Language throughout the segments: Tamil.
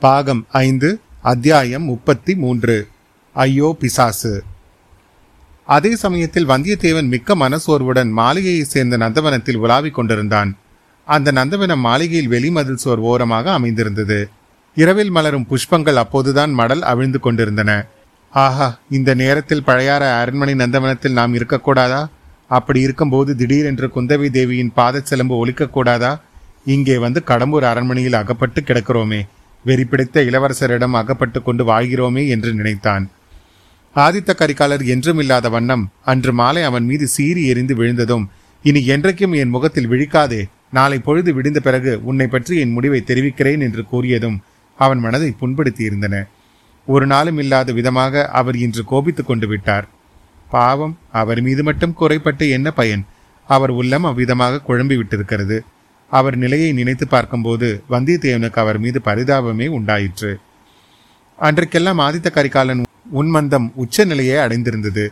பாகம் ஐந்து அத்தியாயம் முப்பத்தி மூன்று ஐயோ பிசாசு. அதே சமயத்தில் வந்தியத்தேவன் மிக்க மனசோர்வுடன் மாளிகையைச் சேர்ந்த நந்தவனத்தில் உலாவிக் கொண்டிருந்தான். அந்த நந்தவனம் மாளிகையில் வெளிமதில் சோர் ஓரமாக அமைந்திருந்தது. இரவில் மலரும் புஷ்பங்கள் அப்போதுதான் மடல் அவிழ்ந்து கொண்டிருந்தன. ஆஹா இந்த நேரத்தில் பழையாற அரண்மனை நந்தவனத்தில் நாம் இருக்கக்கூடாதா? அப்படி இருக்கும்போது திடீரென்று குந்தவி தேவியின் பாதச் ஒழிக்கக்கூடாதா இங்கே வந்து கடம்பூர் அரண்மனையில் அகப்பட்டு கிடக்கிறோமே. வெறி பிடித்த இளவரசரிடம் அகப்பட்டு கொண்டு வாழ்கிறோமே என்று நினைத்தான். ஆதித்த கரிகாலர் என்றும் இல்லாத வண்ணம் அன்று மாலை அவன் மீது சீறி எரிந்து விழுந்ததும் இனி என்றைக்கும் என் முகத்தில் விழிக்காதே நாளை பொழுது விடிந்த பிறகு உன்னை பற்றி என் முடிவை தெரிவிக்கிறேன் என்று கூறியதும் அவன் மனதை புண்படுத்தியிருந்தன. ஒரு நாளும் இல்லாத விதமாக அவர் இன்று கோபித்துக் கொண்டு விட்டார். பாவம் அவர் மீது மட்டும் குறைப்பட்டு என்ன பயன்? அவர் உள்ளம் அவ்விதமாக குழம்பி விட்டிருக்கிறது அவர் நிலையை நினைத்து பார்க்கும்போது வந்தியத்தேவனுக்கு அவர் மீது பரிதாபமே உண்டாயிற்று. அன்றைக்கெல்லாம் ஆதித்த கரிகாலன் உன்மந்தம் உச்ச நிலையை அடைந்திருந்தது.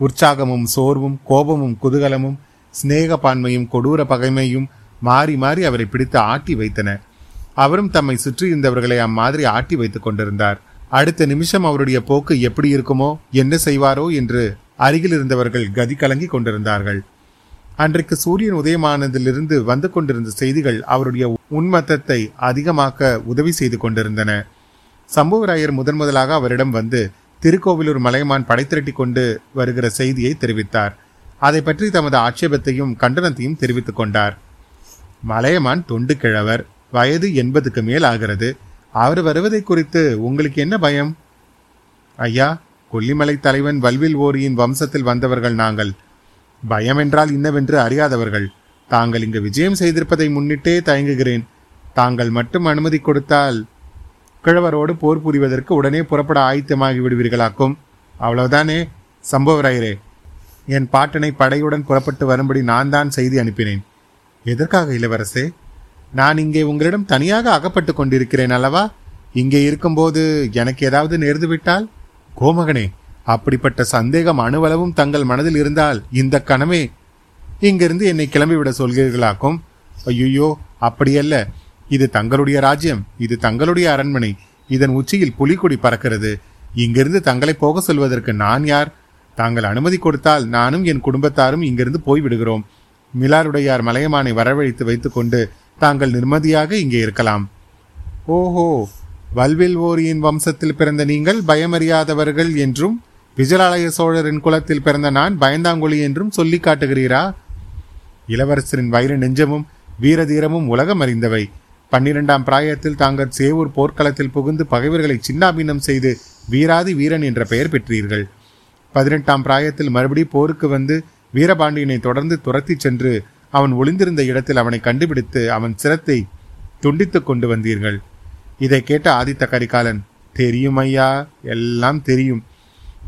உற்சாகமும் சோர்வும் கோபமும் குதூகலமும் சிநேகப்பான்மையும் கொடூர பகைமையும் மாறி மாறி அவரை பிடித்து ஆட்டி வைத்தன. அவரும் தம்மை சுற்றியிருந்தவர்களை அம்மாதிரி ஆட்டி வைத்துக் கொண்டிருந்தார். அடுத்த நிமிஷம் அவருடைய போக்கு எப்படி இருக்குமோ என்ன செய்வாரோ என்று அருகில் இருந்தவர்கள் கதி கலங்கி கொண்டிருந்தார்கள். அன்றைக்கு சூரியன் உதயமானதிலிருந்து வந்து கொண்டிருந்த செய்திகள் அவருடைய உன்மத்தத்தை அதிகமாக்க உதவி செய்து கொண்டிருந்தன. சம்புவராயர் முதன் முதலாக அவரிடம் வந்து திருக்கோவிலூர் மலையமான் படைத்திரட்டி கொண்டு வருகிற செய்தியை தெரிவித்தார். அதை பற்றி தமது ஆட்சேபத்தையும் கண்டனத்தையும் தெரிவித்துக் கொண்டார். மலையமான் தொண்டு கிழவர். வயது எண்பதுக்கு மேல் ஆகிறது. அவர் வருவதை குறித்து உங்களுக்கு என்ன பயம்? ஐயா கொல்லிமலை தலைவன் வல்வில் ஓரியின் வம்சத்தில் வந்தவர்கள் நாங்கள். பயம் என்றால் இன்னவென்று அறியாதவர்கள். தாங்கள் இங்கு விஜயம் செய்திருப்பதை முன்னிட்டே தயங்குகிறேன். தாங்கள் மட்டும் அனுமதி கொடுத்தால் கிழவரோடு போர் புரிவதற்கு உடனே புறப்பட ஆயத்தமாகி விடுவீர்களாக்கும். அவ்வளவுதானே? சம்பவராயரே என் பாட்டனை படையுடன் புறப்பட்டு வரும்படி நான் தான் செய்தி அனுப்பினேன். எதற்காக இளவரசே? நான் இங்கே உங்களிடம் தனியாக அகப்பட்டு கொண்டிருக்கிறேன் அல்லவா? இங்கே இருக்கும்போது எனக்கு ஏதாவது நேர்ந்துவிட்டால்? கோமகனே அப்படிப்பட்ட சந்தேகம் அணுவளவும் தங்கள் மனதில் இருந்தால் இந்த கணமே இங்கிருந்து என்னை கிளம்பிவிட சொல்கிறீர்களாக்கும்? ஐயோ அப்படியல்ல. இது தங்களுடைய ராஜ்யம் இது தங்களுடைய அரண்மனை. இதன் உச்சியில் புலிகொடி பறக்கிறது. இங்கிருந்து தங்களை போக சொல்வதற்கு நான் யார்? தாங்கள் அனுமதி கொடுத்தால் நானும் என் குடும்பத்தாரும் இங்கிருந்து போய்விடுகிறோம். மிலாருடையார் மலையமானை வரவழைத்து வைத்துக்கொண்டு தாங்கள் நிம்மதியாக இங்கே இருக்கலாம். ஓஹோ வல்வில் ஓரியின் வம்சத்தில் பிறந்த நீங்கள் பயமறியாதவர்கள் என்றும் விஜயாலய சோழரின் குலத்தில் பிறந்த நான் பயந்தாங்குழி என்றும் சொல்லி காட்டுகிறீரா? இளவரசரின் வைர நெஞ்சமும் வீரதீரமும் உலகம் அறிந்தவை. பன்னிரெண்டாம் பிராயத்தில் தாங்கள் சேவூர் போர்க்களத்தில் புகுந்து பகைவர்களை சின்னாபின்னம் செய்து வீராதி வீரன் என்ற பெயர் பெற்றீர்கள். பதினெட்டாம் பிராயத்தில் மறுபடி போருக்கு வந்து வீரபாண்டியனை தொடர்ந்து துரத்தி சென்று அவன் ஒளிந்திருந்த இடத்தில் அவனை கண்டுபிடித்து அவன் சிரத்தை துண்டித்து கொண்டு வந்தீர்கள். இதை கேட்ட ஆதித்த கரிகாலன் தெரியும் ஐயா எல்லாம் தெரியும்.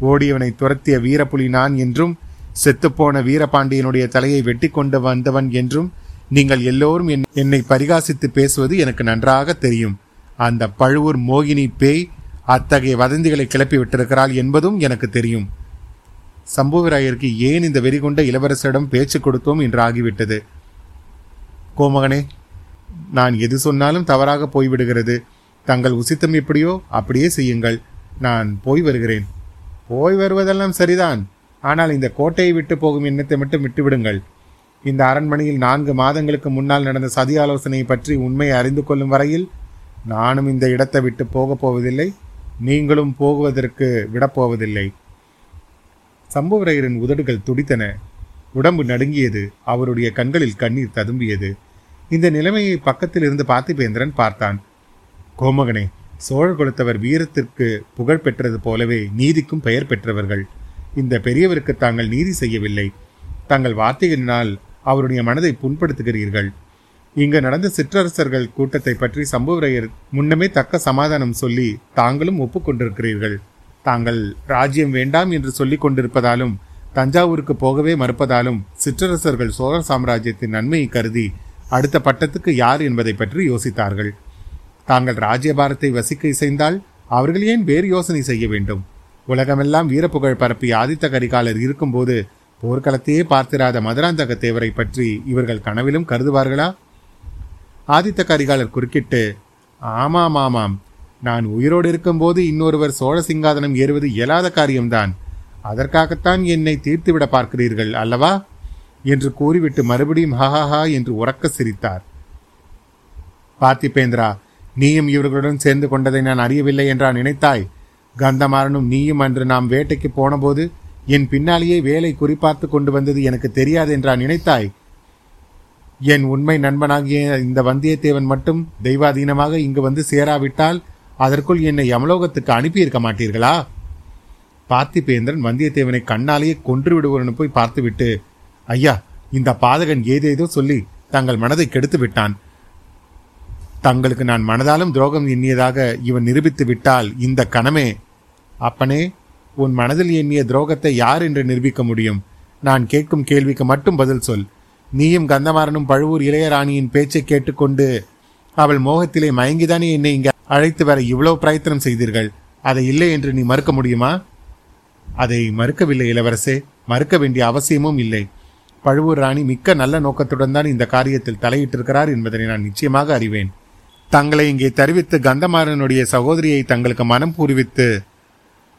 ஓடியவனை துரத்திய வீரப்புலி நான் என்றும் செத்துப்போன வீரபாண்டியனுடைய தலையை வெட்டி கொண்டு வந்தவன் என்றும் நீங்கள் எல்லோரும் என்னை பரிகாசித்து பேசுவது எனக்கு நன்றாக தெரியும். அந்த பழுவூர் மோகினி பேய் அத்தகைய வதந்திகளை கிளப்பி விட்டிருக்கிறாள் என்பதும் எனக்கு தெரியும். சம்புவராயருக்கு ஏன் இந்த வெறிகொண்ட இளவரசரிடம் பேச்சு கொடுத்தோம் என்று ஆகிவிட்டது? கோமகனே நான் எது சொன்னாலும் தவறாக போய்விடுகிறது. தங்கள் உசித்தம் எப்படியோ அப்படியே செய்யுங்கள். நான் போய் வருகிறேன். போய் வருவதெல்லாம் சரிதான். ஆனால் இந்த கோட்டையை விட்டு போகும் எண்ணத்தை மட்டும் விட்டுவிடுங்கள். இந்த அரண்மனையில் நான்கு மாதங்களுக்கு முன்னால் நடந்த சதி ஆலோசனையை பற்றி உண்மையை அறிந்து கொள்ளும் வரையில் நானும் இந்த இடத்தை விட்டு போகப் போவதில்லை நீங்களும் போகுவதற்கு விடப்போவதில்லை சம்புவரையரின் உதடுகள் துடித்தன. உடம்பு நடுங்கியது. அவருடைய கண்களில் கண்ணீர் ததும்பியது. இந்த நிலைமையை பக்கத்தில் இருந்து பார்த்திபேந்திரன் பார்த்தான். கோமகனே சோழ கொடுத்தவர் வீரத்திற்கு புகழ் பெற்றது போலவே நீதிக்கும் பெயர் பெற்றவர்கள். இந்த பெரியவருக்கு தாங்கள் நீதி செய்யவில்லை. தங்கள் வார்த்தைகளினால் அவருடைய மனதை புண்படுத்துகிறீர்கள். இங்கு நடந்த சிற்றரசர்கள் கூட்டத்தை பற்றி சம்புவரையர் முன்னமே தக்க சமாதானம் சொல்லி தாங்களும் ஒப்புக்கொண்டிருக்கிறீர்கள். தாங்கள் ராஜ்யம் வேண்டாம் என்று சொல்லிக் கொண்டிருப்பதாலும் தஞ்சாவூருக்கு போகவே மறுப்பதாலும் சிற்றரசர்கள் சோழ சாம்ராஜ்யத்தின் நன்மையை கருதி அடுத்த பட்டத்துக்கு யார் என்பதை பற்றி யோசித்தார்கள். தாங்கள் ராஜ்யபாரத்தை வசிக்க இசைந்தால் அவர்கள் ஏன் வேறு யோசனை செய்ய வேண்டும்? உலகமெல்லாம் வீரப்புகழ் பரப்பி ஆதித்த கரிகாலர் இருக்கும்போது போர்க்களத்தையே பார்த்திராத மதுராந்தக தேவரை பற்றி இவர்கள் கனவிலும் கருதுவார்களா? ஆதித்த கரிகாலர் குறுக்கிட்டு ஆமாம் ஆமாம். நான் உயிரோடு இருக்கும்போது இன்னொருவர் சோழ சிங்காதனம் ஏறுவது இயலாத காரியம்தான். அதற்காகத்தான் என்னை தீர்த்துவிட பார்க்கிறீர்கள் அல்லவா? என்று கூறிவிட்டு மறுபடியும் ஹஹஹா என்று உறக்க சிரித்தார். பார்த்திபேந்திரா நீயும் இவர்களுடன் சேர்ந்து கொண்டதை நான் அறியவில்லை என்றா நினைத்தாய் கந்தமாறனும் நீயும் அன்று நாம் வேட்டைக்கு போனபோது என் பின்னாலேயே வேலை குறிப்பார்த்து கொண்டு வந்தது எனக்கு தெரியாது என்றா நினைத்தாய் என் உண்மை நண்பனாகிய இந்த வந்தியத்தேவன் மட்டும் தெய்வாதீனமாக இங்கு வந்து சேராவிட்டால் அதற்குள் என்னை யமலோகத்துக்கு அனுப்பியிருக்க மாட்டீர்களா? பார்த்திபேந்திரன் வந்தியத்தேவனை கண்ணாலேயே கொன்று விடுவனு போய் பார்த்துவிட்டு ஐயா இந்த பாதகன் ஏதேதோ சொல்லி தங்கள் மனதை கெடுத்து விட்டான். தங்களுக்கு நான் மனதாலும் துரோகம் எண்ணியதாக இவன் நிரூபித்து விட்டால் இந்த கணமே. அப்பனே உன் மனதில் எண்ணிய துரோகத்தை யார் என்று நிரூபிக்க முடியும்? நான் கேட்கும் கேள்விக்கு மட்டும் பதில் சொல். நீயும் கந்தமாறனும் பழுவூர் இளையராணியின் பேச்சை கேட்டுக்கொண்டு அவள் மோகத்திலே மயங்கிதானே என்னை இங்கே அழைத்து வர இவ்வளவு பிரயத்தனம் செய்தீர்கள்? அதை இல்லை என்று நீ மறுக்க முடியுமா? அதை மறுக்கவில்லை இளவரசே. மறுக்க வேண்டிய அவசியமும் இல்லை. பழுவூர் ராணி மிக்க நல்ல நோக்கத்துடன் தான் இந்த காரியத்தில் தலையிட்டிருக்கிறார் என்பதனை நான் நிச்சயமாக அறிவேன். தங்களை இங்கே தெரிவித்து கந்தமாறனுடைய சகோதரியை தங்களுக்கு மனம் பூர்வித்து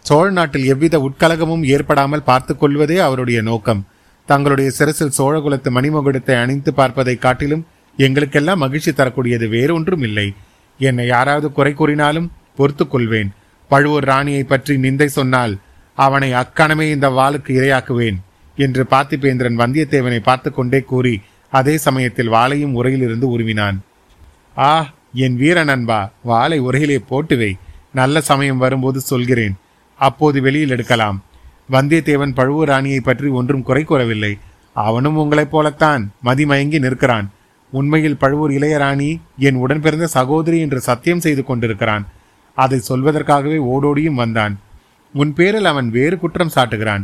சோழ நாட்டில் எவ்வித உட்கலகமும் ஏற்படாமல் பார்த்துக் கொள்வதே அவருடைய நோக்கம். தங்களுடைய சிரசில் சோழகுலத்து மணிமகுடத்தை அணிந்து பார்ப்பதை காட்டிலும் எங்களுக்கெல்லாம் மகிழ்ச்சி தரக்கூடியது வேறொன்றும் இல்லை என்னை யாராவது குறை கூறினாலும் பொறுத்துக்கொள்வேன் பழுவூர் ராணியை பற்றி நிந்தை சொன்னால் அவனை அக்கணமே இந்த வாளுக்கு இரையாக்குவேன் என்று பார்த்திபேந்திரன் வந்தியத்தேவனை பார்த்து கொண்டே கூறி அதே சமயத்தில் வாளையும் உரையிலிருந்து உருவினான். ஆ என் வீர நண்பா வாளை உரையிலே போட்டு வை நல்ல சமயம் வரும்போது சொல்கிறேன். அப்போது வெளியில் எடுக்கலாம். வந்தியத்தேவன் பழுவூராணியை பற்றி ஒன்றும் குறை கூறவில்லை. அவனும் உங்களைப் போலத்தான் மதிமயங்கி நிற்கிறான். உண்மையில் பழுவூர் இளையராணி என் உடன் பிறந்த சகோதரி என்று சத்தியம் செய்து கொண்டிருக்கிறான். அதை சொல்வதற்காகவே ஓடோடியும் வந்தான். உன் பேரில் அவன் வேறு குற்றம் சாட்டுகிறான்.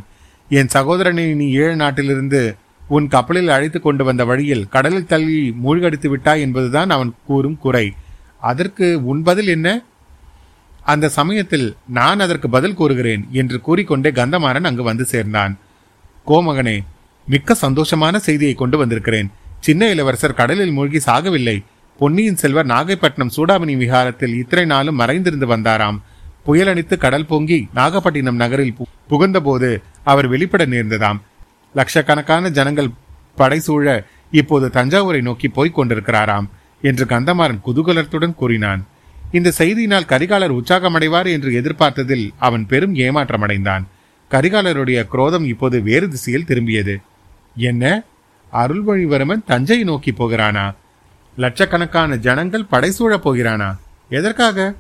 என் சகோதரனை நீ ஏழு நாட்டிலிருந்து உன் கப்பலில் அழைத்து கொண்டு வந்த வழியில் கடலில் தள்ளி மூழ்கடித்து விட்டாய் என்பதுதான் அவன் கூறும் குறை. அதற்கு உன் பதில் என்ன? அந்த சமயத்தில் நான் அதற்கு பதில் கூறுகிறேன் என்று கூறிக்கொண்டே கந்தமாறன் அங்கு வந்து சேர்ந்தான். கோமகனே மிக்க சந்தோஷமான செய்தியை கொண்டு வந்திருக்கிறேன். சின்ன இளவரசர் கடலில் மூழ்கி சாகவில்லை. பொன்னியின் செல்வர் நாகைப்பட்டினம் சூடாமணி விகாரத்தில் இத்தனை நாளும் மறைந்திருந்து வந்தாராம். புயலணித்து கடல் பொங்கி நாகப்பட்டினம் நகரில் புகுந்தபோது அவர் வெளிப்பட நேர்ந்ததாம். லட்சக்கணக்கான ஜனங்கள் படைசூழ இப்போது தஞ்சாவூரை நோக்கி போய்க் கொண்டிருக்கிறாராம் என்று கந்தமாறன் குதூகலத்துடன் கூறினான். இந்த செய்தியினால் கரிகாலர் உற்சாகமடைவார் என்று எதிர்பார்த்ததில் அவன் பெரும் ஏமாற்றமடைந்தான். கரிகாலருடைய குரோதம் இப்போது வேறு திசையில் திரும்பியது. என்ன? அருள்மொழிவர்மன் தஞ்சை நோக்கி போகிறானா? லட்சக்கணக்கான ஜனங்கள் படைசூழப் போகிறானா? எதற்காக?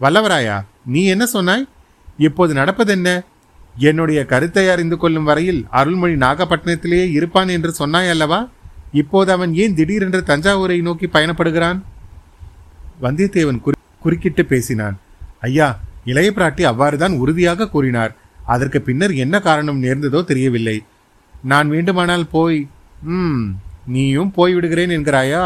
வல்லவராயா நீ என்ன சொன்னாய்? இப்போது நடப்பதென்ன? என்னுடைய கருத்தை அறிந்து கொள்ளும் வரையில் அருள்மொழி நாகப்பட்டினத்திலேயே இருப்பான் என்று சொன்னாய் அல்லவா? இப்போது அவன் ஏன் திடீரென்று தஞ்சாவூரை நோக்கி பயணப்படுகிறான்? வந்தியத்தேவன் குறுக்கிட்டு பேசினான். ஐயா இளைய பிராட்டி அவ்வாறுதான் உறுதியாக கூறினார். அதற்கு பின்னர் என்ன காரணம் நேர்ந்ததோ தெரியவில்லை. நான் வேண்டுமானால் போய் ம் நீயும் போய்விடுகிறேன் என்கிறாயா?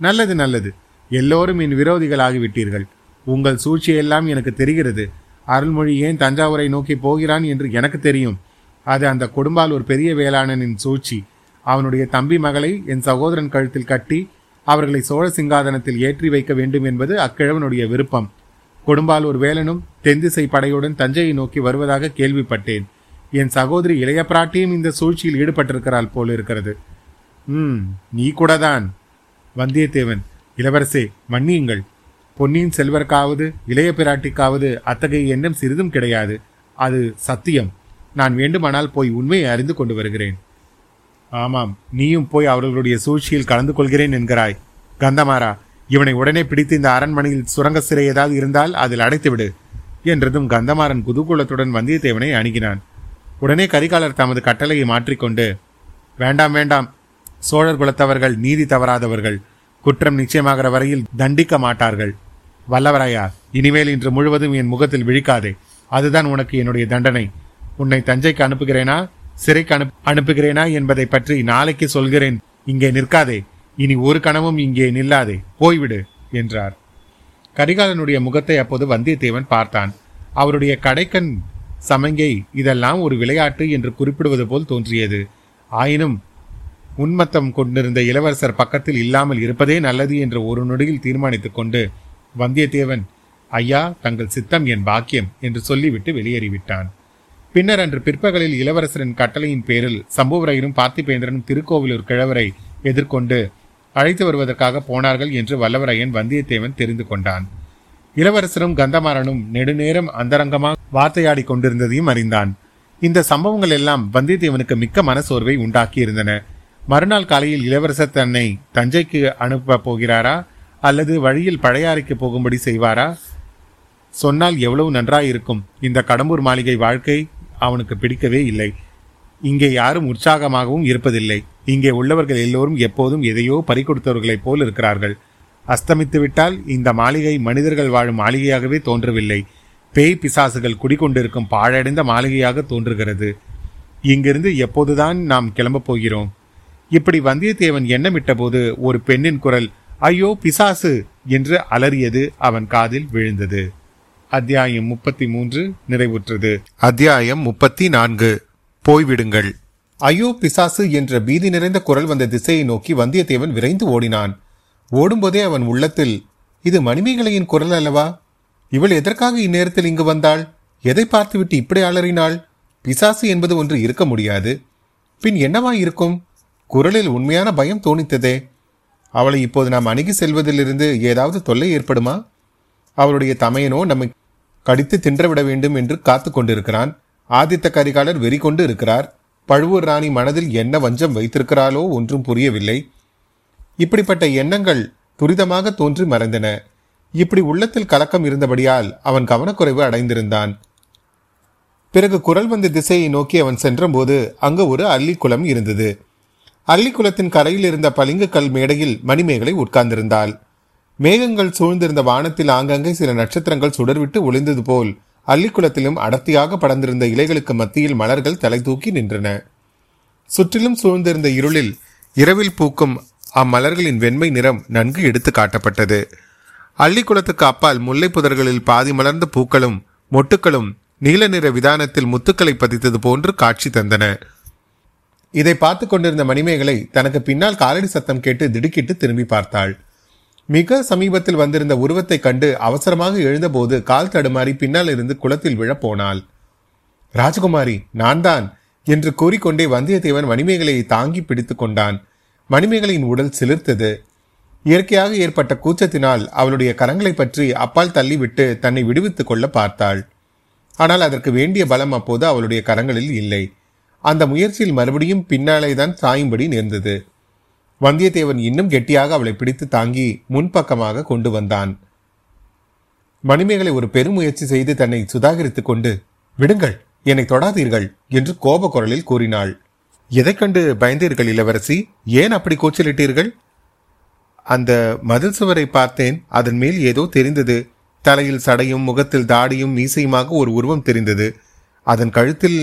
நல்லது நல்லது. எல்லோரும் என் விரோதிகள் ஆகிவிட்டீர்கள் உங்கள் சூழ்ச்சியெல்லாம் எனக்கு தெரிகிறது. அருள்மொழி ஏன் தஞ்சாவூரை நோக்கி போகிறான் என்று எனக்கு தெரியும். அது அந்த கொடும்பால் ஒரு பெரிய வேளாணனின் சூழ்ச்சி. அவனுடைய தம்பி மகளை என் சகோதரன் கழுத்தில் கட்டி அவர்களை சோழ சிங்காதனத்தில் ஏற்றி வைக்க வேண்டும் என்பது அக்கிழவனுடைய விருப்பம். கொடும்பால் ஒரு வேலனும் தென்திசை படையுடன் தஞ்சையை நோக்கி வருவதாக கேள்விப்பட்டேன். என் சகோதரி இளைய பிராட்டியும் இந்த சூழ்ச்சியில் ஈடுபட்டிருக்கிறாள் போல இருக்கிறது ம் நீ கூடதான். வந்தியத்தேவன் இளவரசே மன்னியுங்கள். பொன்னியின் செல்வருக்காவது இளைய பிராட்டிக்காவது அத்தகைய எண்ணம் சிறிதும் கிடையாது. அது சத்தியம். நான் வேண்டுமானால் போய் உண்மையை அறிந்து கொண்டு வருகிறேன். ஆமாம் நீயும் போய் அவர்களுடைய சூழ்ச்சியில் கலந்து கொள்கிறேன் என்கிறாய். கந்தமாரா இவனை உடனே பிடித்து இந்த அரண்மனையில் சுரங்க சிறை ஏதாவது இருந்தால் அதில் அடைத்துவிடு என்றதும் கந்தமாறன் குதூகூலத்துடன் வந்தியத்தேவனை அணுகினான். உடனே கரிகாலர் தமது கட்டளையை மாற்றிக்கொண்டு வேண்டாம் வேண்டாம். சோழர் குலத்தவர்கள் நீதி தவறாதவர்கள். குற்றம் நிச்சயமாகிற வரையில் தண்டிக்க மாட்டார்கள். வல்லவராயா இனிமேல் இன்று முழுவதும் என் முகத்தில் விழிக்காதே. அதுதான் உனக்கு என்னுடைய தண்டனை. உன்னை தஞ்சைக்கு அனுப்புகிறேனா சிறைக்கு அனு அனுப்புகிறேனா என்பதை பற்றி நாளைக்கு சொல்கிறேன். இங்கே நிற்காதே. இனி ஒரு கணமும் இங்கே நில்லாதே. போய்விடு என்றார். கரிகாலனுடைய முகத்தை அப்போது வந்தியத்தேவன் பார்த்தான். அவருடைய கடைக்கண் சமங்கை இதெல்லாம் ஒரு விளையாட்டு என்று குறிப்பிடுவது போல் தோன்றியது. ஆயினும் உன்மத்தம் கொண்டிருந்த இளவரசர் பக்கத்தில் இல்லாமல் இருப்பதே நல்லது என்று ஒரு நொடியில் தீர்மானித்துக் கொண்டு வந்தியத்தேவன் ஐயா தங்கள் சித்தம் என் பாக்கியம் என்று சொல்லிவிட்டு வெளியேறிவிட்டான். பின்னர் அன்று பிற்பகலில் இளவரசரின் கட்டளையின் பேரில் சம்புவரையரும் பார்த்திபேந்திரனும் திருக்கோவிலூர் கிழவரை எதிர்கொண்டு அழைத்து வருவதற்காக போனார்கள் என்று வல்லவரையன் வந்தியத்தேவன் தெரிந்து கொண்டான். இளவரசரும் கந்தமாறனும் நெடுநேரம் அந்தரங்கமாக வார்த்தையாடி கொண்டிருந்ததையும் அறிந்தான். இந்த சம்பவங்கள் எல்லாம் வந்தியத்தேவனுக்கு மிக்க மனசோர்வை உண்டாக்கியிருந்தன. மறுநாள் காலையில் இளவரசர் தன்னை தஞ்சைக்கு அனுப்ப போகிறாரா? அல்லது வழியில் பழையாறைக்கு போகும்படி செய்வாரா? சொன்னால் எவ்வளவு நன்றாயிருக்கும். இந்த கடம்பூர் மாளிகை வாழ்க்கை அவனுக்கு பிடிக்கவே இல்லை. இங்கே யாரும் உற்சாகமாகவும் இருப்பதில்லை. இங்கே உள்ளவர்கள் எல்லோரும் எப்போதும் எதையோ பறிக்கொடுத்தவர்களைப் போல் இருக்கிறார்கள். அஸ்தமித்து விட்டால் இந்த மாளிகை மனிதர்கள் வாழும் மாளிகையாகவே தோன்றவில்லை. பேய் பிசாசுகள் குடிக்கொண்டிருக்கும் பாழடைந்த மாளிகையாக தோன்றுகிறது. இங்கிருந்து எப்போதுதான் நாம் கிளம்பப் போகிறோம். இப்படி வந்தியத்தேவன் எண்ணமிட்டபோது ஒரு பெண்ணின் குரல் ஐயோ பிசாசு! என்று அலறியது அவன் காதில் விழுந்தது. அத்தியாயம் முப்பத்தி மூன்று நிறைவுற்றது. அத்தியாயம் முப்பத்தி நான்கு போய்விடுங்கள். ஐயோ பிசாசு! என்ற பீதி நிறைந்த குரல் வந்த திசையை நோக்கி வந்தியத்தேவன் விரைந்து ஓடினான். ஓடும்போதே அவன் உள்ளத்தில் இது மணிமேகலையின் குரல் அல்லவா? இவள் எதற்காக இந்நேரத்தில் இங்கு வந்தாள்? எதை பார்த்துவிட்டு இப்படி அலறினாள்? பிசாசு என்பது ஒன்று இருக்க முடியாது. பின் என்னவா இருக்கும் குரலில் உண்மையான பயம் தோணித்ததே. அவளை இப்போது நாம் அணுகி செல்வதிலிருந்து ஏதாவது தொல்லை ஏற்படுமா? அவளுடைய தமையனோ நம்மை கடித்து தின்றவிட வேண்டும் என்று காத்து கொண்டிருக்கிறான். ஆதித்த கரிகாலர் வெறி கொண்டு இருக்கிறார். பழுவூர் ராணி மனதில் என்ன வஞ்சம் வைத்திருக்கிறாளோ ஒன்றும் புரியவில்லை. இப்படிப்பட்ட எண்ணங்கள் துரிதமாக தோன்றி மறைந்தன. இப்படி உள்ளத்தில் கலக்கம் இருந்தபடியால் அவன் கவனக்குறைவு அடைந்திருந்தான். பிறகு குரல் வந்த திசையை நோக்கி அவன் சென்றபோது அங்கு ஒரு அள்ளிக்குளம் இருந்தது. அள்ளிக்குளத்தின் கரையில் இருந்த பளிங்கு கல் மேடையில் மணிமேகலை உட்கார்ந்திருந்தாள். மேகங்கள் சூழ்ந்திருந்த வானத்தில் ஆங்காங்கே சில நட்சத்திரங்கள் சுடர்விட்டு ஒளிந்தது போல் அள்ளிக்குளத்திலும் அடர்த்தியாக படர்ந்திருந்த இலைகளுக்கு மத்தியில் மலர்கள் தலை தூக்கி நின்றன. சுற்றிலும் சூழ்ந்திருந்த இருளில் இரவில் பூக்கும் அம்மலர்களின் வெண்மை நிறம் நன்கு எடுத்து காட்டப்பட்டது. அள்ளிக்குளத்துக்கு அப்பால் முல்லை புதர்களில் பாதி மலர்ந்த பூக்களும் மொட்டுக்களும் நீல நிற விதானத்தில் முத்துக்களை பதித்தது போன்று காட்சி தந்தன. இதை பார்த்து கொண்டிருந்த மணிமேகலை தனக்கு பின்னால் காலடி சத்தம் கேட்டு திடுக்கிட்டு திரும்பி பார்த்தாள். மிக சமீபத்தில் வந்திருந்த உருவத்தை கண்டு அவசரமாக எழுந்தபோது கால் தடுமாறி பின்னால் இருந்து குளத்தில் விழப்போனாள் ராஜகுமாரி நான் தான் என்று கூறிக்கொண்டே வந்தியத்தேவன் மணிமேகலையை தாங்கி பிடித்து கொண்டான். மணிமேகலையின் உடல் சிலிர்த்தது. இயற்கையாக ஏற்பட்ட கூச்சத்தினால் அவளுடைய கரங்களை பற்றி அப்பால் தள்ளிவிட்டு தன்னை விடுவித்துக் கொள்ள பார்த்தாள். ஆனால் அதற்கு வேண்டிய பலம் அப்போது அவளுடைய கரங்களில் இல்லை. அந்த முயற்சியில் மறுபடியும் பின்னாலே தான் சாயும்படி நேர்ந்தது. வந்தியத்தேவன் இன்னும் கெட்டியாக அவளை பிடித்து தாங்கி முன்பக்கமாக கொண்டு வந்தான். மணிமேகலை ஒரு பெருமுயற்சி செய்து தன்னை சுதாகரித்துக் கொண்டு விடுங்கள் என்னை தொடாதீர்கள் என்று கோப குரலில் கூறினாள். எதை கண்டு பயந்தீர்கள் இளவரசி? ஏன் அப்படி கூச்சலிட்டீர்கள்? அந்த மதில் சுவரை பார்த்தேன். அதன் மேல் ஏதோ தெரிந்தது. தலையில் சடையும் முகத்தில் தாடியும் மீசையுமாக ஒரு உருவம் தெரிந்தது. அதன் கழுத்தில்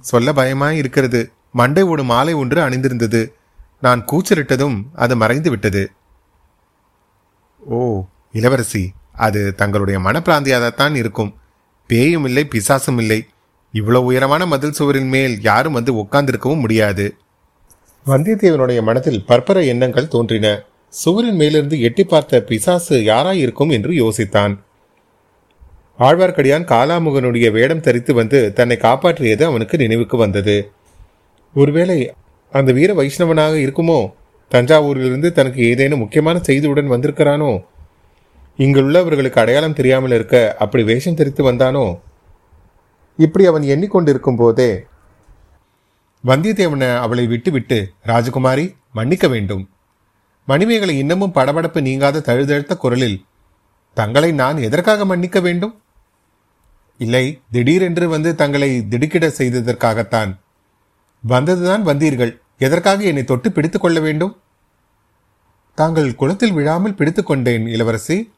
சொல்ல பயமாய் இருக்கிறது. மண்டை ஓடு மாலை ஒன்று அணிந்திருந்தது. நான் கூச்சலிட்டதும் அது மறைந்து விட்டது. ஓ இளவரசி அது தங்களுடைய மனப்பிராந்தியாகத்தான் இருக்கும். பேயும் இல்லை பிசாசும் இல்லை. இவ்வளவு உயரமான மதில் சுவரின் மேல் யாரும் வந்து உட்கார்ந்திருக்கவும் முடியாது. வந்தியத்தேவனுடைய மனத்தில் பற்பர எண்ணங்கள் தோன்றின. சுவரின் மேலிருந்து எட்டி பார்த்த பிசாசு யாராயிருக்கும் என்று யோசித்தான். ஆழ்வார்க்கடியான் காலாமுகனுடைய வேடம் தரித்து வந்து தன்னை காப்பாற்றியது அவனுக்கு நினைவுக்கு வந்தது. ஒருவேளை அந்த வீர வைஷ்ணவனாக இருக்குமோ? தஞ்சாவூரிலிருந்து தனக்கு ஏதேனும் முக்கியமான செய்தியுடன் வந்திருக்கிறானோ? இங்குள்ளவர்களுக்கு அடையாளம் தெரியாமல் இருக்க அப்படி வேஷம் தெரித்து வந்தானோ? இப்படி அவன் எண்ணிக்கொண்டிருக்கும் போதே வந்தியத்தேவனை அவளை விட்டுவிட்டு ராஜகுமாரி மன்னிக்க வேண்டும். மணிமேகலை இன்னமும் படபடப்பு நீங்காத தழுதழுத்த குரலில் தங்களை நான் எதற்காக மன்னிக்க வேண்டும்? இல்லை திடீரென்று வந்து தங்களை திடுக்கிட செய்ததற்காகத்தான். வந்ததுதான் வந்தீர்கள். எதற்காக என்னை தொட்டு பிடித்துக் கொள்ள வேண்டும்? தாங்கள் குளத்தில் விழாமல் பிடித்துக்கொண்டேன் இளவரசி.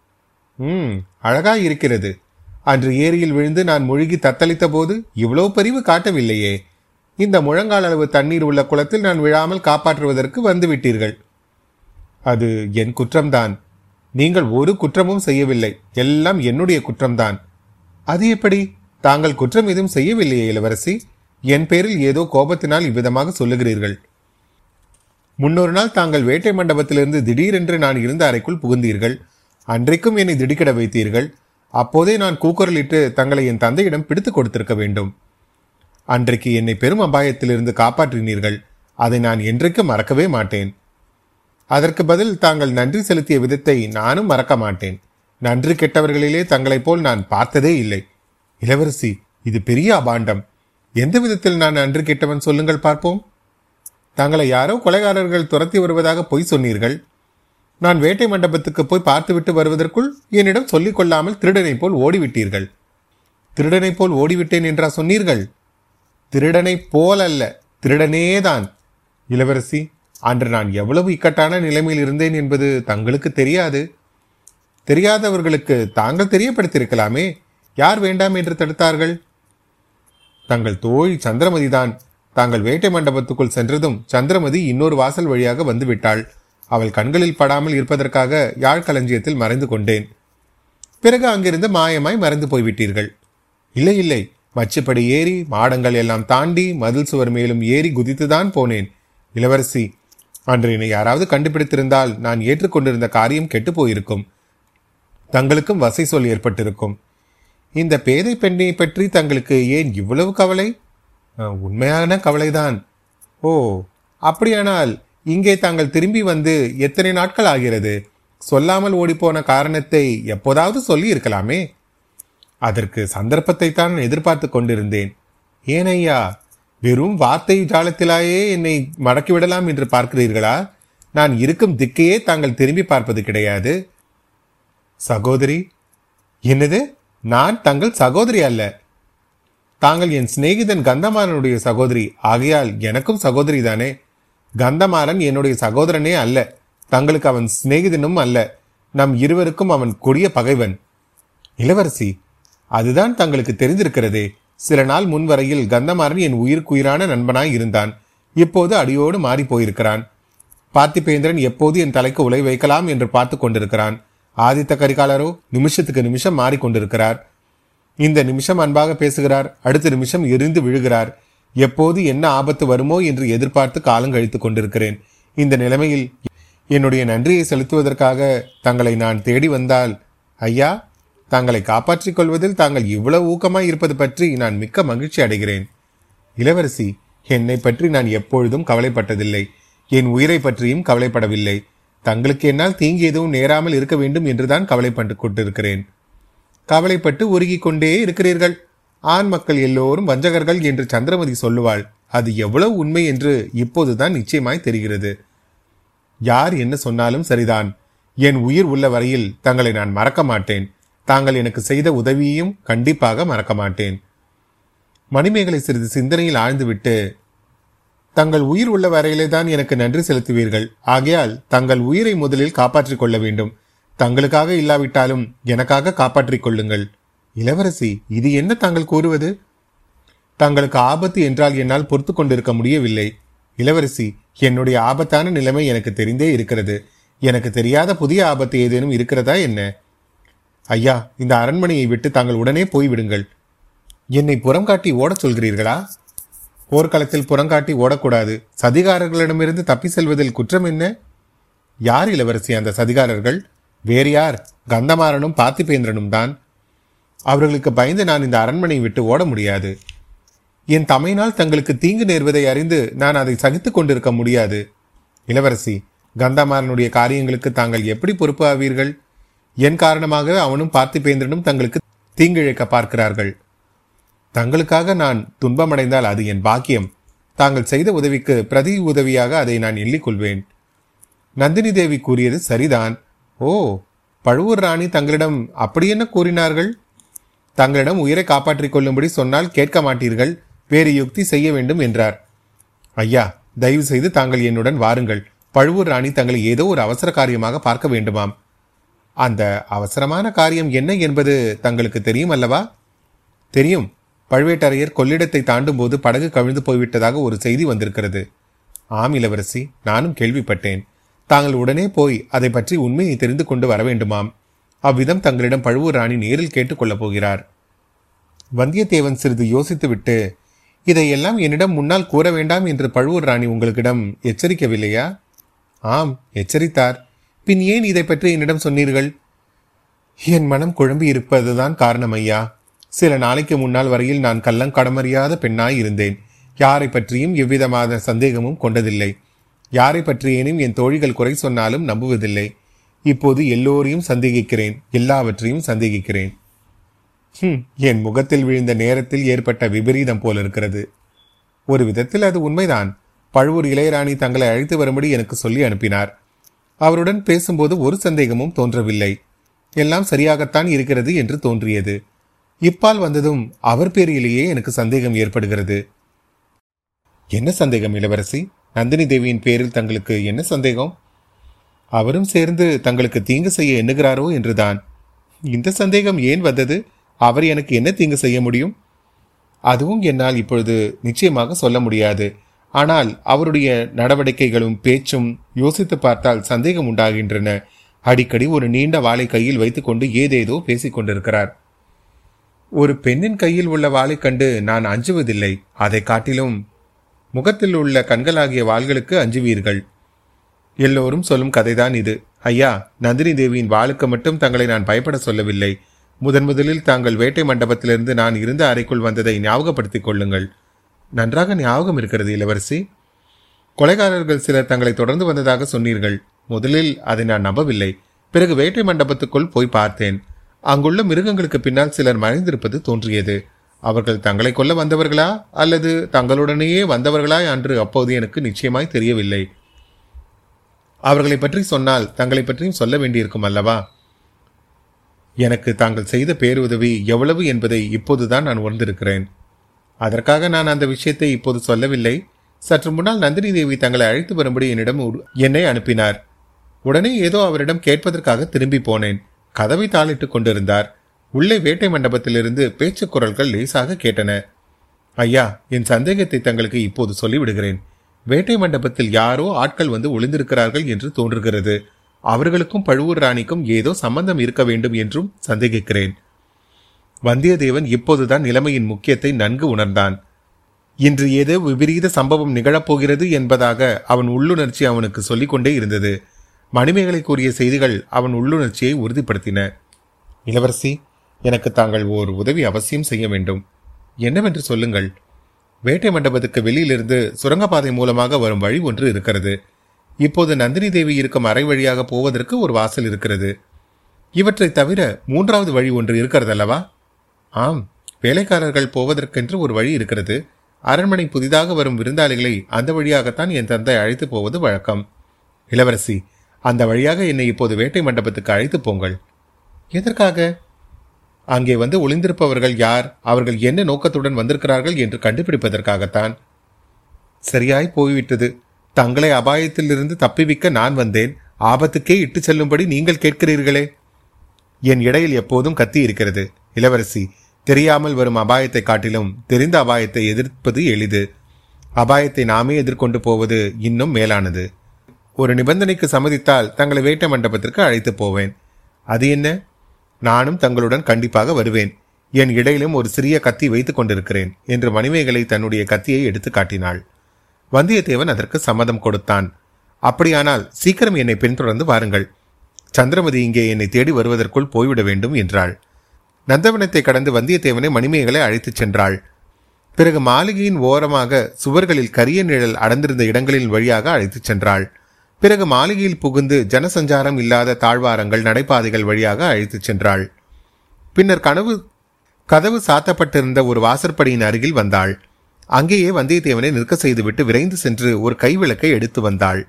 ம் அழகாய் இருக்கிறது. அன்று ஏரியில் விழுந்து நான் முழுகி தத்தளித்த போது இவ்வளவு பரிவு காட்டவில்லையே. இந்த முழங்கால் அளவு தண்ணீர் உள்ள குளத்தில் நான் விழாமல் காப்பாற்றுவதற்கு வந்துவிட்டீர்கள். அது என் குற்றம்தான். நீங்கள் ஒரு குற்றமும் செய்யவில்லை. எல்லாம் என்னுடைய குற்றம்தான். அது எப்படி? தாங்கள் குற்றம் எதுவும் செய்யவில்லையே இளவரசி. என் பேரில் ஏதோ கோபத்தினால் இவ்விதமாக சொல்லுகிறீர்கள். முன்னொரு நாள் தாங்கள் வேட்டை மண்டபத்திலிருந்து திடீரென்று நான் இருந்த அறைக்குள் புகுந்தீர்கள். அன்றைக்கும் என்னை திடுக்கிட வைத்தீர்கள். அப்போதே நான் கூக்குரலிட்டு தங்களை என் தந்தையிடம் பிடித்து கொடுத்திருக்க வேண்டும். அன்றைக்கு என்னை பெரும் அபாயத்திலிருந்து காப்பாற்றினீர்கள். அதை நான் என்றைக்கும் மறக்கவே மாட்டேன். அதற்கு பதில் தாங்கள் நன்றி செலுத்திய விதத்தை நானும் மறக்க மாட்டேன். நன்று கெட்டவர்களிலே தங்களைப் போல் நான் பார்த்ததே இல்லை. இளவரசி இது பெரிய அபாண்டம். எந்த விதத்தில் நான் நன்று கெட்டவன் சொல்லுங்கள் பார்ப்போம். தங்களை யாரோ கொலைகாரர்கள் துரத்தி வருவதாக பொய் சொன்னீர்கள். நான் வேட்டை மண்டபத்துக்கு போய் பார்த்துவிட்டு வருவதற்குள் என்னிடம் சொல்லிக் கொள்ளாமல் திருடனைப் போல் ஓடிவிட்டீர்கள். திருடனைப் போல் ஓடிவிட்டேன் என்றா சொன்னீர்கள்? திருடனைப் போல் அல்ல திருடனேதான். இளவரசி அன்று நான் எவ்வளவு இக்கட்டான நிலைமையில் இருந்தேன் என்பது தங்களுக்கு தெரியாது. தெரியாதவர்களுக்கு தாங்கள் தெரியப்படுத்தியிருக்கலாமே. யார் வேண்டாம் என்று தடுத்தார்கள்? தங்கள் தோழி சந்திரமதிதான். தாங்கள் வேட்டை மண்டபத்துக்குள் சென்றதும் சந்திரமதி இன்னொரு வாசல் வழியாக வந்துவிட்டாள். அவள் கண்களில் படாமல் இருப்பதற்காக யாழ் களஞ்சியத்தில் மறைந்து கொண்டேன். பிறகு அங்கிருந்து மாயமாய் மறைந்து போய்விட்டீர்கள். இல்லை இல்லை. மச்சுப்படி ஏறி மாடங்கள் எல்லாம் தாண்டி மதில் சுவர் மேலும் ஏறி குதித்துதான் போனேன். இளவரசி அன்று என்னை யாராவது கண்டுபிடித்திருந்தால் நான் ஏற்றுக்கொண்டிருந்த காரியம் கெட்டு போயிருக்கும். தங்களுக்கும் வசை சொல் ஏற்பட்டிருக்கும். இந்த பேதை பெண்ணை பற்றி தங்களுக்கு ஏன் இவ்வளவு கவலை? உண்மையான கவலைதான். ஓ அப்படியானால் இங்கே தாங்கள் திரும்பி வந்து எத்தனை நாட்கள் ஆகிறது? சொல்லாமல் ஓடிப்போன காரணத்தை எப்போதாவது சொல்லி இருக்கலாமே அதற்கு சந்தர்ப்பத்தை தான் எதிர்பார்த்து கொண்டிருந்தேன். ஏனையா வெறும் வார்த்தை ஜாலத்திலாயே என்னை மடக்கிவிடலாம் என்று பார்க்கிறீர்களா? நான் இருக்கும் திக்கையே தாங்கள் திரும்பி பார்ப்பது கிடையாது. சகோதரி என்னது? நான் தங்கள் சகோதரி அல்ல. தாங்கள் என் சிநேகிதன் கந்தமாறனுடைய சகோதரி. ஆகையால் எனக்கும் சகோதரி தானே. கந்தமாறன் என்னுடைய சகோதரனே அல்ல. தங்களுக்கு அவன் சிநேகிதனும் அல்ல. நம் இருவருக்கும் அவன் கொடிய பகைவன். இளவரசி அதுதான் தங்களுக்கு தெரிந்திருக்கிறதே. சில நாள் முன்வரையில் கந்தமாறன் என் உயிருக்குயிரான நண்பனாய் இருந்தான். இப்போது அடியோடு மாறி போயிருக்கிறான். பார்த்திபேந்திரன் எப்போது என் தலைக்கு உலை வைக்கலாம் என்று பார்த்து கொண்டிருக்கிறான். ஆதித்த கரிகாலரோ நிமிஷத்துக்கு நிமிஷம் மாறிக்கொண்டிருக்கிறார். இந்த நிமிஷம் அன்பாக பேசுகிறார். அடுத்த நிமிஷம் எரிந்து விழுகிறார். எப்போது என்ன ஆபத்து வருமோ என்று எதிர்பார்த்து காலம் கழித்துக் கொண்டிருக்கிறேன். இந்த நிலைமையில் என்னுடைய நன்றியை செலுத்துவதற்காக தங்களை நான் தேடி வந்தால் ஐயா தங்களை காப்பாற்றிக் கொள்வதில் தாங்கள் இவ்வளவு ஊக்கமாய் இருப்பது பற்றி நான் மிக்க மகிழ்ச்சி அடைகிறேன். இளவரசி என்னை பற்றி நான் எப்பொழுதும் கவலைப்பட்டதில்லை. என் உயிரை பற்றியும் கவலைப்படவில்லை. தங்களுக்கு என்னால் தீங்கு எதுவும் நேராமல் இருக்க வேண்டும் என்றுதான் கவலைப்பட்டு கொண்டிருக்கிறேன். கவலைப்பட்டு உருகிக் கொண்டே இருக்கிறீர்கள். ஆண் மக்கள் எல்லோரும் வஞ்சகர்கள் என்று சந்திரமதி சொல்லுவாள். அது எவ்வளவு உண்மை என்று இப்போதுதான் நிச்சயமாய் தெரிகிறது. யார் என்ன சொன்னாலும் சரிதான். என் உயிர் உள்ள வரையில் தங்களை நான் மறக்க மாட்டேன். தாங்கள் எனக்கு செய்த உதவியையும் கண்டிப்பாக மறக்க மாட்டேன். மணிமேகலை சிறிது சிந்தனையில் ஆழ்ந்துவிட்டு தங்கள் உயிர் உள்ள வரையிலே தான் எனக்கு நன்றி செலுத்துவீர்கள். ஆகையால் தங்கள் உயிரை முதலில் காப்பாற்றிக் கொள்ள வேண்டும். தங்களுக்காக இல்லாவிட்டாலும் எனக்காக காப்பாற்றிக் கொள்ளுங்கள். இளவரசி இது என்ன தாங்கள் கூறுவது? தங்களுக்கு ஆபத்து என்றால் என்னால் பொறுத்து கொண்டிருக்க முடியவில்லை. இளவரசி என்னுடைய ஆபத்தான நிலைமை எனக்கு தெரிந்தே இருக்கிறது. எனக்கு தெரியாத புதிய ஆபத்து ஏதேனும் இருக்கிறதா என்ன? ஐயா இந்த அரண்மனையை விட்டு தாங்கள் உடனே போய்விடுங்கள். என்னை புறம் காட்டி ஓடச் சொல்கிறீர்களா? போர்க்களத்தில் புறங்காட்டி ஓடக்கூடாது. சதிகாரர்களிடமிருந்து தப்பி செல்வதில் குற்றம் என்ன? யார் இளவரசி அந்த சதிகாரர்கள்? வேறு யார்? கந்தமாறனும் பார்த்திபேந்திரனும் தான். அவர்களுக்கு பயந்து நான் இந்த அரண்மனையை விட்டு ஓட முடியாது. என் தமையினால் தங்களுக்கு தீங்கு நேர்வதை அறிந்து நான் அதை சகித்துக் கொண்டிருக்க முடியாது. இளவரசி கந்தமாறனுடைய காரியங்களுக்கு தாங்கள் எப்படி பொறுப்பு ஆவீர்கள்? என் காரணமாக அவனும் பார்த்திபேந்திரனும் தங்களுக்கு தீங்கிழைக்க பார்க்கிறார்கள். தங்களுக்காக நான் துன்பமடைந்தால் அது என் பாக்கியம். தாங்கள் செய்த உதவிக்கு பிரதி உதவியாக அதை நான் எண்ணிக்கொள்வேன். நந்தினி தேவி கூறியது சரிதான். ஓ பழுவூர் ராணி தங்களிடம் அப்படி என்ன கூறினார்கள்? தங்களிடம் உயிரை காப்பாற்றிக் கொள்ளும்படி சொன்னால் கேட்க மாட்டீர்கள். வேறு யுக்தி செய்ய வேண்டும் என்றார். ஐயா தயவு செய்து தாங்கள் என்னுடன் வாருங்கள். பழுவூர் ராணி தங்களை ஏதோ ஒரு அவசர காரியமாக பார்க்க வேண்டுமாம். அந்த அவசரமான காரியம் என்ன என்பது தங்களுக்கு தெரியும் அல்லவா? தெரியும். பழுவேட்டரையர் கொள்ளிடத்தை தாண்டும் போது படகு கவிழ்ந்து போய்விட்டதாக ஒரு செய்தி வந்திருக்கிறது. ஆம் இளவரசி நானும் கேள்விப்பட்டேன். தாங்கள் உடனே போய் அதை பற்றி உண்மையை தெரிந்து கொண்டு வர வேண்டுமாம். அவ்விதம் தங்களிடம் பழுவூர் ராணி நேரில் கேட்டுக்கொள்ளப் போகிறார். வந்தியத்தேவன் சிறிது யோசித்துவிட்டு இதையெல்லாம் என்னிடம் முன்னால் கூற வேண்டாம் என்று பழுவூர் ராணி உங்களுக்கிடம் எச்சரிக்கவில்லையா? ஆம் எச்சரித்தார். பின் ஏன் இதை பற்றி என்னிடம் சொன்னீர்கள்? என் மனம் குழம்பி இருப்பதுதான் காரணம் ஐயா. சில நாளைக்கு முன்னால் வரையில் நான் கள்ளம் கடமறியாத பெண்ணாய் இருந்தேன். யாரை பற்றியும் எவ்விதமான சந்தேகமும் கொண்டதில்லை. யாரை பற்றியேனும் என் தோழிகள் குறை சொன்னாலும் நம்புவதில்லை. இப்போது எல்லோரையும் சந்தேகிக்கிறேன். எல்லாவற்றையும் சந்தேகிக்கிறேன். ஹம், என் முகத்தில் விழுந்த நேரத்தில் ஏற்பட்ட விபரீதம் போல இருக்கிறது ஒரு விதத்தில் அது உண்மைதான். பழுவூர் இளையராணி தங்களை அழைத்து வரும்படி எனக்கு சொல்லி அனுப்பினார். அவருடன் பேசும்போது ஒரு சந்தேகமும் தோன்றவில்லை. எல்லாம் சரியாகத்தான் இருக்கிறது என்று தோன்றியது. இப்பால் வந்ததும் அவர் பேரிலேயே எனக்கு சந்தேகம் ஏற்படுகிறது. என்ன சந்தேகம் இளவரசி? நந்தினி தேவியின் பேரில் தங்களுக்கு என்ன சந்தேகம்? அவரும் சேர்ந்து தங்களுக்கு தீங்கு செய்ய எண்ணுகிறாரோ என்றுதான். இந்த சந்தேகம் ஏன் வந்தது? அவர் எனக்கு என்ன தீங்கு செய்ய முடியும்? அதுவும் என்னால் இப்பொழுது நிச்சயமாக சொல்ல முடியாது. ஆனால் அவருடைய நடவடிக்கைகளும் பேச்சும் யோசித்து பார்த்தால் சந்தேகம் உண்டாகின்றன. அடிக்கடி ஒரு நீண்ட வாளை கையில் வைத்துக்கொண்டு ஏதேதோ பேசிக் கொண்டிருக்கிறார் ஒரு பெண்ணின் கையில் உள்ள வாளை கண்டு நான் அஞ்சுவதில்லை. அதை காட்டிலும் முகத்தில் உள்ள கண்களாகிய வாள்களுக்கு அஞ்சுவீர்கள். எல்லோரும் சொல்லும் கதைதான் இது. ஐயா நந்தினி தேவியின் வாளுக்கு மட்டும் தங்களை நான் பயப்பட சொல்லவில்லை. முதன் முதலில் தாங்கள் வேட்டை மண்டபத்திலிருந்து நான் இருந்த அறைக்குள் வந்ததை ஞாபகப்படுத்திக் கொள்ளுங்கள். நன்றாக ஞாபகம் இருக்கிறது இளவரசி. கொலைகாரர்கள் சிலர் தங்களை தொடர்ந்து வந்ததாக சொன்னீர்கள். முதலில் அதை நான் நம்பவில்லை. பிறகு வேட்டை மண்டபத்துக்குள் போய் பார்த்தேன். அங்குள்ள மிருகங்களுக்கு பின்னால் சிலர் மறைந்திருப்பது தோன்றியது. அவர்கள் தங்களை கொல்ல வந்தவர்களா? அல்லது தங்களுடனேயே வந்தவர்களா என்று அப்போது எனக்கு நிச்சயமாய் தெரியவில்லை. அவர்களை பற்றி சொன்னால் தங்களை பற்றியும் சொல்ல வேண்டியிருக்கும் அல்லவா? எனக்கு தாங்கள் செய்த பேருதவி எவ்வளவு என்பதை இப்போதுதான் நான் உணர்ந்திருக்கிறேன். அதற்காக நான் அந்த விஷயத்தை இப்போது சொல்லவில்லை. சற்று முன்னால் நந்தினி தேவி தங்களை அழைத்து வரும்படி என்னிடம் என்னை அனுப்பினார். உடனே ஏதோ அவரிடம் கேட்பதற்காக திரும்பி போனேன். கதவை தாளிட்டுக் கொண்டிருந்தார். உள்ளே வேட்டை மண்டபத்திலிருந்து பேச்சு குரல்கள் லேசாக கேட்டன. ஐயா என் சந்தேகத்தை தங்களுக்கு இப்போது சொல்லிவிடுகிறேன். வேட்டை மண்டபத்தில் யாரோ ஆட்கள் வந்து ஒளிந்திருக்கிறார்கள் என்று தோன்றுகிறது. அவர்களுக்கும் பழுவூர் ராணிக்கும் ஏதோ சம்பந்தம் இருக்க வேண்டும் என்றும் சந்தேகிக்கிறேன். வந்தியத்தேவன் இப்போதுதான் நிலைமையின் முக்கியத்தை நன்கு உணர்ந்தான். இன்று ஏதோ விபரீத சம்பவம் நிகழப்போகிறது என்பதாக அவன் உள்ளுணர்ச்சி அவனுக்கு சொல்லிக்கொண்டே இருந்தது. மணிமேகலை கூறிய செய்திகள் அவன் உள்ளுணர்ச்சியை உறுதிப்படுத்தின. இளவரசி எனக்கு தாங்கள் ஓர் உதவி அவசியம் செய்ய வேண்டும். என்னவென்று சொல்லுங்கள். வேட்டை மண்டபத்துக்கு வெளியிலிருந்து சுரங்கப்பாதை மூலமாக வரும் வழி ஒன்று இருக்கிறது. இப்போது நந்தினி தேவி இருக்கும் அறை வழியாக போவதற்கு ஒரு வாசல் இருக்கிறது. இவற்றை தவிர மூன்றாவது வழி ஒன்று இருக்கிறதல்லவா? ஆம் வேலைக்காரர்கள் போவதற்கென்று ஒரு வழி இருக்கிறது. அரண்மனை புதிதாக வரும் விருந்தாளிகளை அந்த வழியாகத்தான் என் தந்தை அழைத்து போவது வழக்கம். இளவரசி அந்த வழியாக என்னை இப்போது வேட்டை மண்டபத்துக்கு அழைத்து போங்கள். எதற்காக? அங்கே வந்து ஒளிந்திருப்பவர்கள் யார்? அவர்கள் என்ன நோக்கத்துடன் வந்திருக்கிறார்கள் என்று கண்டுபிடிப்பதற்காகத்தான். சரியாய் போய்விட்டது. தங்களை அபாயத்திலிருந்து தப்பிவிக்க நான் வந்தேன். ஆபத்துக்கே இட்டு செல்லும்படி நீங்கள் கேட்கிறீர்களே. என் இடையில் எப்போதும் கத்தி இருக்கிறது. இளவரசி தெரியாமல் வரும் அபாயத்தை காட்டிலும் தெரிந்த அபாயத்தை எதிர்ப்பது எளிது. அபாயத்தை நாமே எதிர்கொண்டு போவது இன்னும் மேலானது. ஒரு நிபந்தனைக்கு சம்மதித்தால் தங்களை வேட்டை மண்டபத்திற்கு அழைத்து போவேன். அது என்ன? நானும் தங்களுடன் கண்டிப்பாக வருவேன். என் இடையிலும் ஒரு சிறிய கத்தி வைத்துக் கொண்டிருக்கிறேன் என்று மணிமேகலை தன்னுடைய கத்தியை எடுத்து காட்டினாள். வந்தியத்தேவன் அதற்கு சம்மதம் கொடுத்தான். அப்படியானால் சீக்கிரம் என்னை பின்தொடர்ந்து வாருங்கள். சந்திரமதி இங்கே என்னை தேடி வருவதற்குள் போய்விட வேண்டும் என்றாள். நந்தவனத்தை கடந்து வந்தியத்தேவனை மணிமேகலை அழைத்துச் சென்றாள். பிறகு மாளிகையின் ஓரமாக சுவர்களில் கரிய நிழல் அடர்ந்திருந்த இடங்களின் வழியாக அழைத்துச் சென்றாள். பிறகு மாளிகையில் புகுந்து ஜனசஞ்சாரம் இல்லாத தாழ்வாரங்கள் நடைபாதைகள் வழியாக அழைத்துச் சென்றாள். பின்னர் கனவு கதவு சாத்தப்பட்டிருந்த ஒரு வாசற்படியின் அருகில் வந்தாள். அங்கேயே வந்தியத்தேவனை நிற்க செய்துவிட்டு விரைந்து சென்று ஒரு கைவிளக்கை எடுத்து வந்தாள்.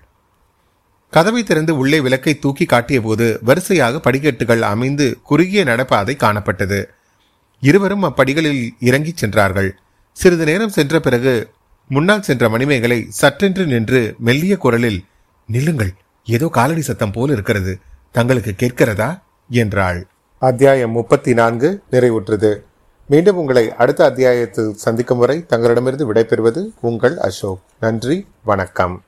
கதவை திறந்து உள்ளே விளக்கை தூக்கி காட்டியபோது வரிசையாக படிக்கட்டுகள் அமைந்து குறுகிய நடப்பாதை காணப்பட்டது. இருவரும் அப்படிகளில் இறங்கிச் சென்றார்கள். சிறிது நேரம் சென்ற பிறகு முன்னால் சென்ற மணிமேகலை சற்றென்று நின்று மெல்லிய குரலில் நில்லுங்கள். ஏதோ காலடி சத்தம் போல் இருக்கிறது. தங்களுக்கு கேட்கிறதா? என்றாள். அத்தியாயம் முப்பத்தி நான்கு நிறைவுற்றது. மீண்டும் உங்களை அடுத்த அத்தியாயத்தில் சந்திக்கும் வரை தங்களிடமிருந்து விடைபெறுவது உங்கள் அசோக். நன்றி வணக்கம்.